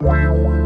Wow.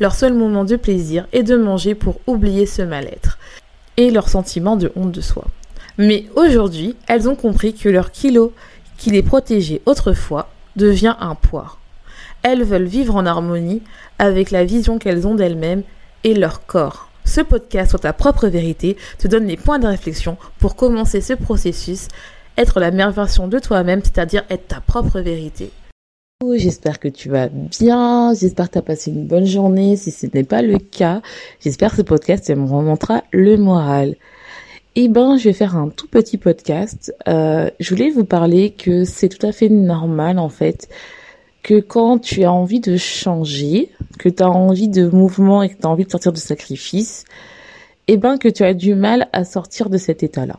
Leur seul moment de plaisir est de manger pour oublier ce mal-être et leur sentiment de honte de soi. Mais aujourd'hui, elles ont compris que leur kilo qui les protégeait autrefois devient un poids. Elles veulent vivre en harmonie avec la vision qu'elles ont d'elles-mêmes et leur corps. Ce podcast sur ta propre vérité te donne les points de réflexion pour commencer ce processus, être la meilleure version de toi-même, c'est-à-dire être ta propre vérité. J'espère que tu vas bien, j'espère que tu as passé une bonne journée. Si ce n'est pas le cas, j'espère que ce podcast me remontera le moral. Eh ben, je vais faire un tout petit podcast. Euh, je voulais vous parler que c'est tout à fait normal en fait que quand tu as envie de changer, que tu as envie de mouvement et que tu as envie de sortir de sacrifice, eh ben que tu as du mal à sortir de cet état-là.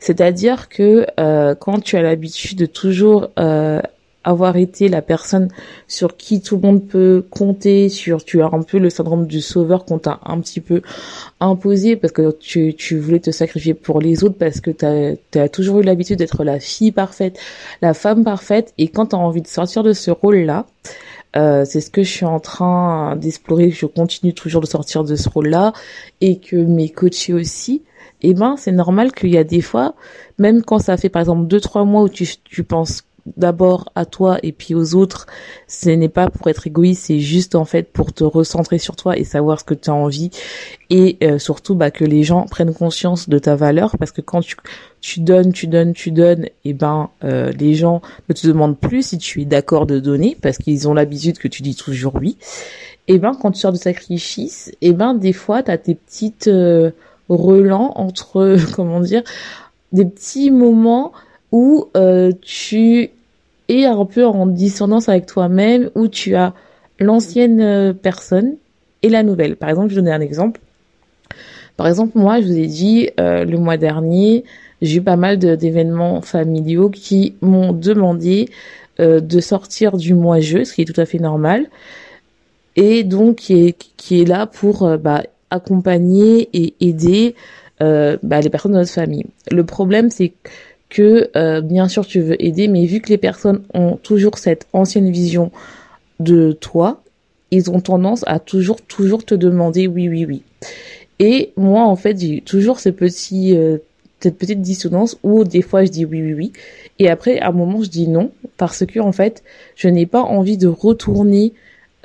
C'est-à-dire que euh, quand tu as l'habitude de toujours euh, avoir été la personne sur qui tout le monde peut compter, sur tu as un peu le syndrome du sauveur qu'on t'a un petit peu imposé parce que tu, tu voulais te sacrifier pour les autres parce que tu as, toujours eu l'habitude d'être la fille parfaite, la femme parfaite et quand tu as envie de sortir de ce rôle-là, euh, c'est ce que je suis en train d'explorer, je continue toujours de sortir de ce rôle-là et que mes coachés aussi, eh ben c'est normal qu'il y a des fois, même quand ça fait par exemple deux trois mois où tu, tu penses d'abord à toi et puis aux autres, ce n'est pas pour être égoïste, c'est juste en fait pour te recentrer sur toi et savoir ce que tu as envie et euh, surtout bah, que les gens prennent conscience de ta valeur parce que quand tu, tu donnes, tu donnes, tu donnes, et ben euh, les gens ne te demandent plus si tu es d'accord de donner parce qu'ils ont l'habitude que tu dis toujours oui. Et ben quand tu sors de sacrifice, et ben des fois tu as tes petites euh, relents entre comment dire des petits moments où euh, tu es un peu en dissonance avec toi-même, où tu as l'ancienne euh, personne et la nouvelle. Par exemple, je vais donner un exemple. Par exemple, moi, je vous ai dit euh, le mois dernier, j'ai eu pas mal d'événements familiaux qui m'ont demandé de sortir du moi-je, ce qui est tout à fait normal, et donc qui est, qui est là pour bah, accompagner et aider bah, les personnes de notre famille. Le problème, c'est que euh, bien sûr tu veux aider, mais vu que les personnes ont toujours cette ancienne vision de toi, ils ont tendance à toujours toujours te demander oui oui oui. Et moi en fait j'ai toujours ce petit euh, cette petite dissonance où des fois je dis oui oui oui et après à un moment je dis non parce que en fait je n'ai pas envie de retourner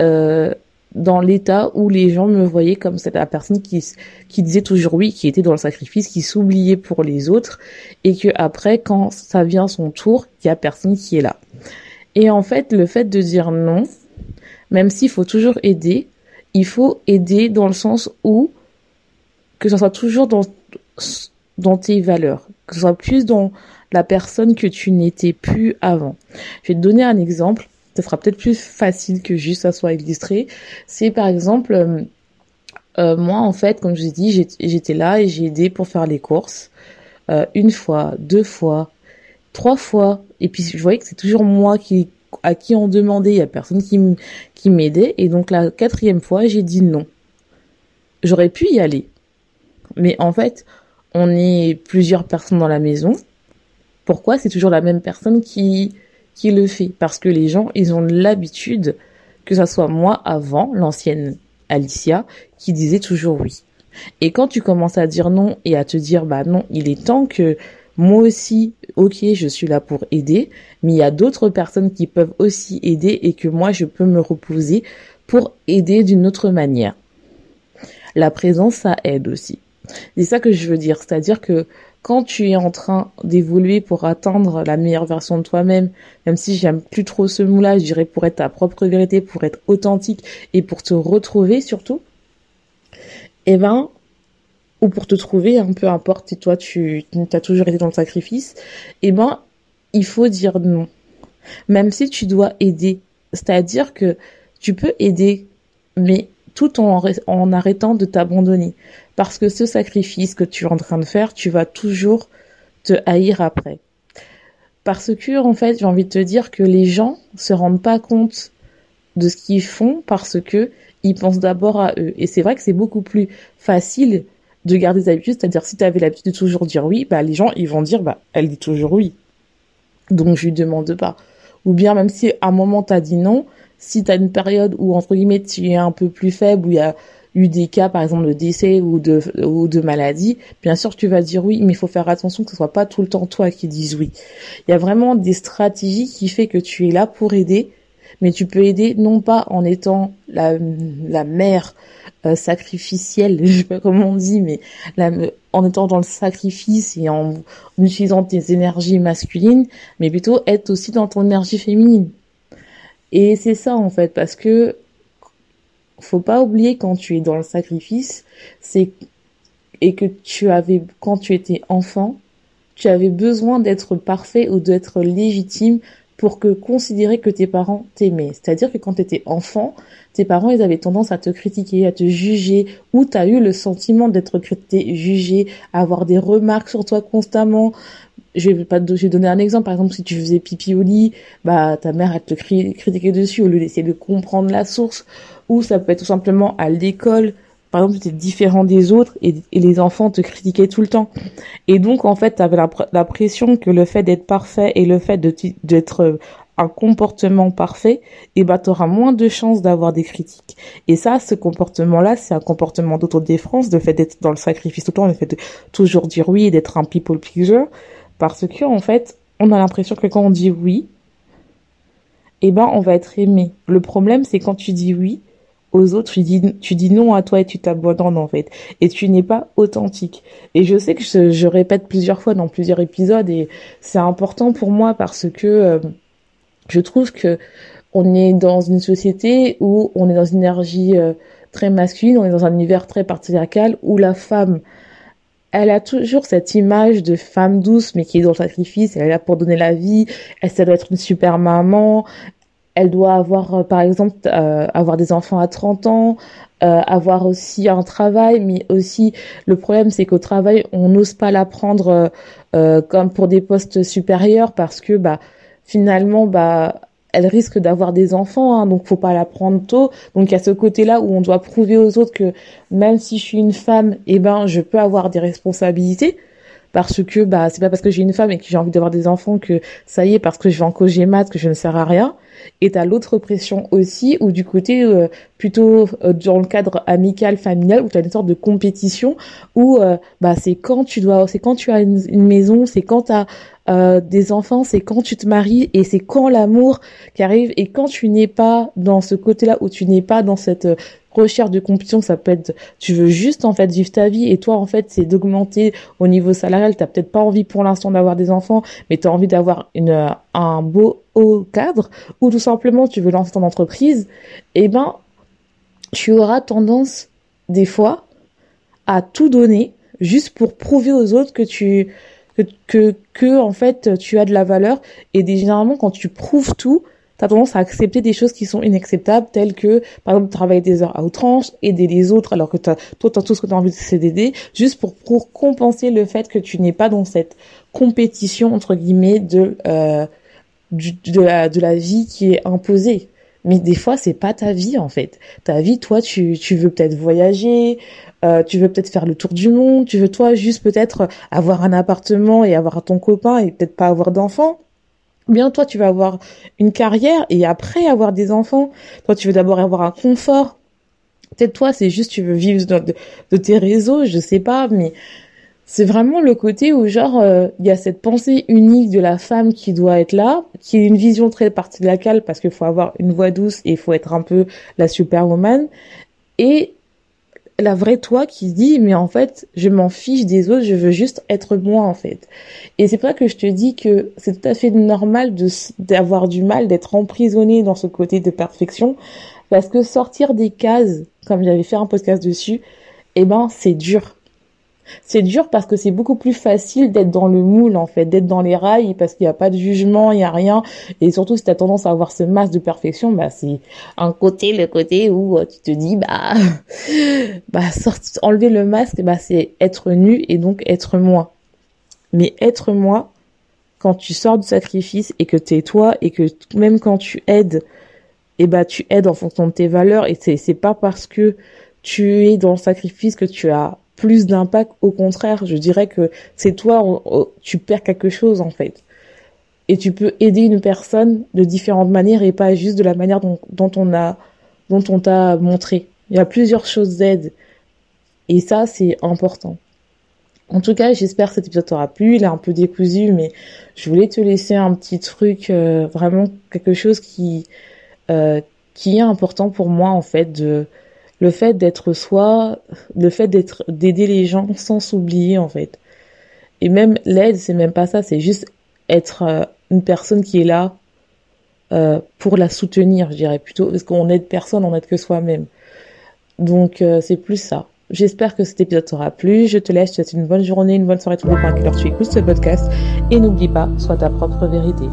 euh, dans l'état où les gens me voyaient comme cette la personne qui qui disait toujours oui, qui était dans le sacrifice, qui s'oubliait pour les autres et que après quand ça vient son tour, il y a personne qui est là. Et en fait, le fait de dire non, même s'il faut toujours aider, il faut aider dans le sens où que ce soit toujours dans dans tes valeurs, que ce soit plus dans la personne que tu n'étais plus avant. Je vais te donner un exemple ce sera peut-être plus facile que juste ça soit illustré. C'est par exemple, euh, euh, moi en fait, comme je vous ai dit, j'étais là et j'ai aidé pour faire les courses. Euh, une fois, deux fois, trois fois. Et puis je voyais que c'est toujours moi qui à qui on demandait, il y a personne qui qui m'aidait. Et donc la quatrième fois, j'ai dit non. J'aurais pu y aller. Mais en fait, on est plusieurs personnes dans la maison. Pourquoi? C'est toujours la même personne qui qui le fait parce que les gens, ils ont l'habitude que ça soit moi avant, l'ancienne Alicia, qui disait toujours oui. Et quand tu commences à dire non et à te dire bah non, il est temps que moi aussi, ok, je suis là pour aider, mais il y a d'autres personnes qui peuvent aussi aider et que moi je peux me reposer pour aider d'une autre manière. La présence, ça aide aussi. C'est ça que je veux dire, c'est-à-dire que quand tu es en train d'évoluer pour atteindre la meilleure version de toi-même, même si j'aime plus trop ce mot-là, je dirais pour être ta propre vérité, pour être authentique et pour te retrouver surtout, eh ben, ou pour te trouver, hein, peu importe si toi tu as toujours été dans le sacrifice, eh ben, il faut dire non. Même si tu dois aider. C'est-à-dire que tu peux aider, mais tout en, arrêtant de t'abandonner. Parce que ce sacrifice que tu es en train de faire, tu vas toujours te haïr après. Parce que, en fait, j'ai envie de te dire que les gens se rendent pas compte de ce qu'ils font parce que ils pensent d'abord à eux. Et c'est vrai que c'est beaucoup plus facile de garder des habitudes, c'est-à-dire si tu avais l'habitude de toujours dire oui, bah les gens ils vont dire bah elle dit toujours oui. Donc je lui demande pas. Ou bien même si à un moment tu as dit non, si tu as une période où entre guillemets tu es un peu plus faible où il y a eu des cas par exemple de décès ou de ou de maladie, bien sûr tu vas dire oui, mais il faut faire attention que ce soit pas tout le temps toi qui dises oui. Il y a vraiment des stratégies qui fait que tu es là pour aider, mais tu peux aider non pas en étant la la mère euh, sacrificielle, je sais pas comment on dit, mais la, en étant dans le sacrifice et en, en utilisant tes énergies masculines, mais plutôt être aussi dans ton énergie féminine. Et c'est ça en fait, parce que faut pas oublier quand tu es dans le sacrifice, c'est et que tu avais quand tu étais enfant, tu avais besoin d'être parfait ou d'être légitime pour que considérer que tes parents t'aimaient. C'est-à-dire que quand tu étais enfant, tes parents, ils avaient tendance à te critiquer, à te juger, ou tu as eu le sentiment d'être critiqué, jugé, à avoir des remarques sur toi constamment. Je vais pas te, je vais donner un exemple. Par exemple, si tu faisais pipi au lit, bah, ta mère, elle te critiquer dessus au lieu d'essayer de comprendre la source. Ou ça peut être tout simplement à l'école. Par exemple, tu étais différent des autres et, les enfants te critiquaient tout le temps. Et donc, en fait, tu avais la, pression que le fait d'être parfait et le fait d'être un comportement parfait, et eh ben, tu auras moins de chances d'avoir des critiques. Et ça, ce comportement-là, c'est un comportement d'autodéfense, le fait d'être dans le sacrifice tout le temps, le fait de toujours dire oui et d'être un people pleaser. Parce que, en fait, on a l'impression que quand on dit oui, eh ben, on va être aimé. Le problème, c'est quand tu dis oui, aux autres, tu dis, non à toi et tu t'abandonnes en fait. Et tu n'es pas authentique. Et je sais que je, répète plusieurs fois dans plusieurs épisodes et c'est important pour moi parce que euh, je trouve que on est dans une société où on est dans une énergie euh, très masculine, on est dans un univers très patriarcal où la femme elle a toujours cette image de femme douce, mais qui est dans le sacrifice, elle est là pour donner la vie, elle, ça doit être une super maman, elle doit avoir, euh, par exemple, euh, avoir des enfants à 30 ans, euh, avoir aussi un travail, mais aussi le problème c'est qu'au travail on n'ose pas la prendre comme pour des postes supérieurs parce que bah finalement bah elle risque d'avoir des enfants, hein, donc faut pas la prendre tôt. Donc il y a ce côté-là où on doit prouver aux autres que même si je suis une femme, eh ben je peux avoir des responsabilités parce que bah c'est pas parce que j'ai une femme et que j'ai envie d'avoir des enfants que ça y est parce que je vais en cogémat que je ne sers à rien. Et t'as l'autre pression aussi, ou du côté euh, plutôt euh, dans le cadre amical, familial, où t'as une sorte de compétition, où euh, bah c'est quand tu dois, c'est quand tu as une, maison, c'est quand t'as as des enfants, c'est quand tu te maries, et c'est quand l'amour qui arrive, et quand tu n'es pas dans ce côté-là, où tu n'es pas dans cette recherche de compétition, ça peut être, tu veux juste en fait vivre ta vie et toi en fait c'est d'augmenter au niveau salarial, t'as peut-être pas envie pour l'instant d'avoir des enfants, mais tu as envie d'avoir une un beau haut cadre ou tout simplement tu veux lancer ton entreprise, eh ben tu auras tendance des fois à tout donner juste pour prouver aux autres que tu que, que, que en fait tu as de la valeur. Et généralement quand tu prouves tout t'as tendance à accepter des choses qui sont inacceptables, telles que, par exemple, travailler des heures à outrance, aider les autres, alors que toi, t'as tout ce que t'as envie de c'est d'aider, juste pour, pour compenser le fait que tu n'es pas dans cette compétition, entre guillemets, de, euh, de, la, de la vie qui est imposée. Mais des fois, c'est pas ta vie, en fait. Ta vie, toi, tu, tu veux peut-être voyager, euh, tu veux peut-être faire le tour du monde, tu veux toi juste peut-être avoir un appartement et avoir ton copain et peut-être pas avoir d'enfants bien toi tu vas avoir une carrière et après avoir des enfants. Toi tu veux d'abord avoir un confort. Peut-être toi c'est juste tu veux vivre de, tes réseaux je sais pas mais c'est vraiment le côté où genre euh, il y a cette pensée unique de la femme qui doit être là qui est une vision très patriarcale parce qu'il faut avoir une voix douce et il faut être un peu la superwoman. Et la vraie toi qui se dit mais en fait je m'en fiche des autres je veux juste être moi en fait. Et c'est pour ça que je te dis que c'est tout à fait normal d'avoir du mal d'être emprisonné dans ce côté de perfection parce que sortir des cases comme j'avais fait un podcast dessus eh ben c'est dur c'est dur parce que c'est beaucoup plus facile d'être dans le moule en fait, d'être dans les rails parce qu'il n'y a pas de jugement, il n'y a rien. Et surtout si tu as tendance à avoir ce masque de perfection, bah c'est un côté, le côté où euh, tu te dis bah bah sortir, enlever le masque, bah c'est être nu et donc être moi. Mais être moi, quand tu sors du sacrifice et que tu es toi et que même quand tu aides, et eh bah tu aides en fonction de tes valeurs et c'est pas parce que tu es dans le sacrifice que tu as plus d'impact. Au contraire, je dirais que c'est toi, tu perds quelque chose en fait. Et tu peux aider une personne de différentes manières et pas juste de la manière dont, on t'a montré. Il y a plusieurs choses d'aide. Et ça, c'est important. En tout cas, j'espère que cet épisode t'aura plu. Il est un peu décousu, mais je voulais te laisser un petit truc, euh, vraiment quelque chose qui, euh, qui est important pour moi en fait de le fait d'être soi, le fait d'être d'aider les gens sans s'oublier en fait. Et même l'aide, c'est même pas ça, c'est juste être euh, une personne qui est là euh, pour la soutenir, je dirais plutôt, parce qu'on aide personne, on aide que soi-même. Donc euh, c'est plus ça. J'espère que cet épisode t'aura plu. Je te laisse, je te souhaite une bonne journée, une bonne soirée, tout dépend à quelle heure tu écoutes ce podcast. Et n'oublie pas, sois ta propre vérité.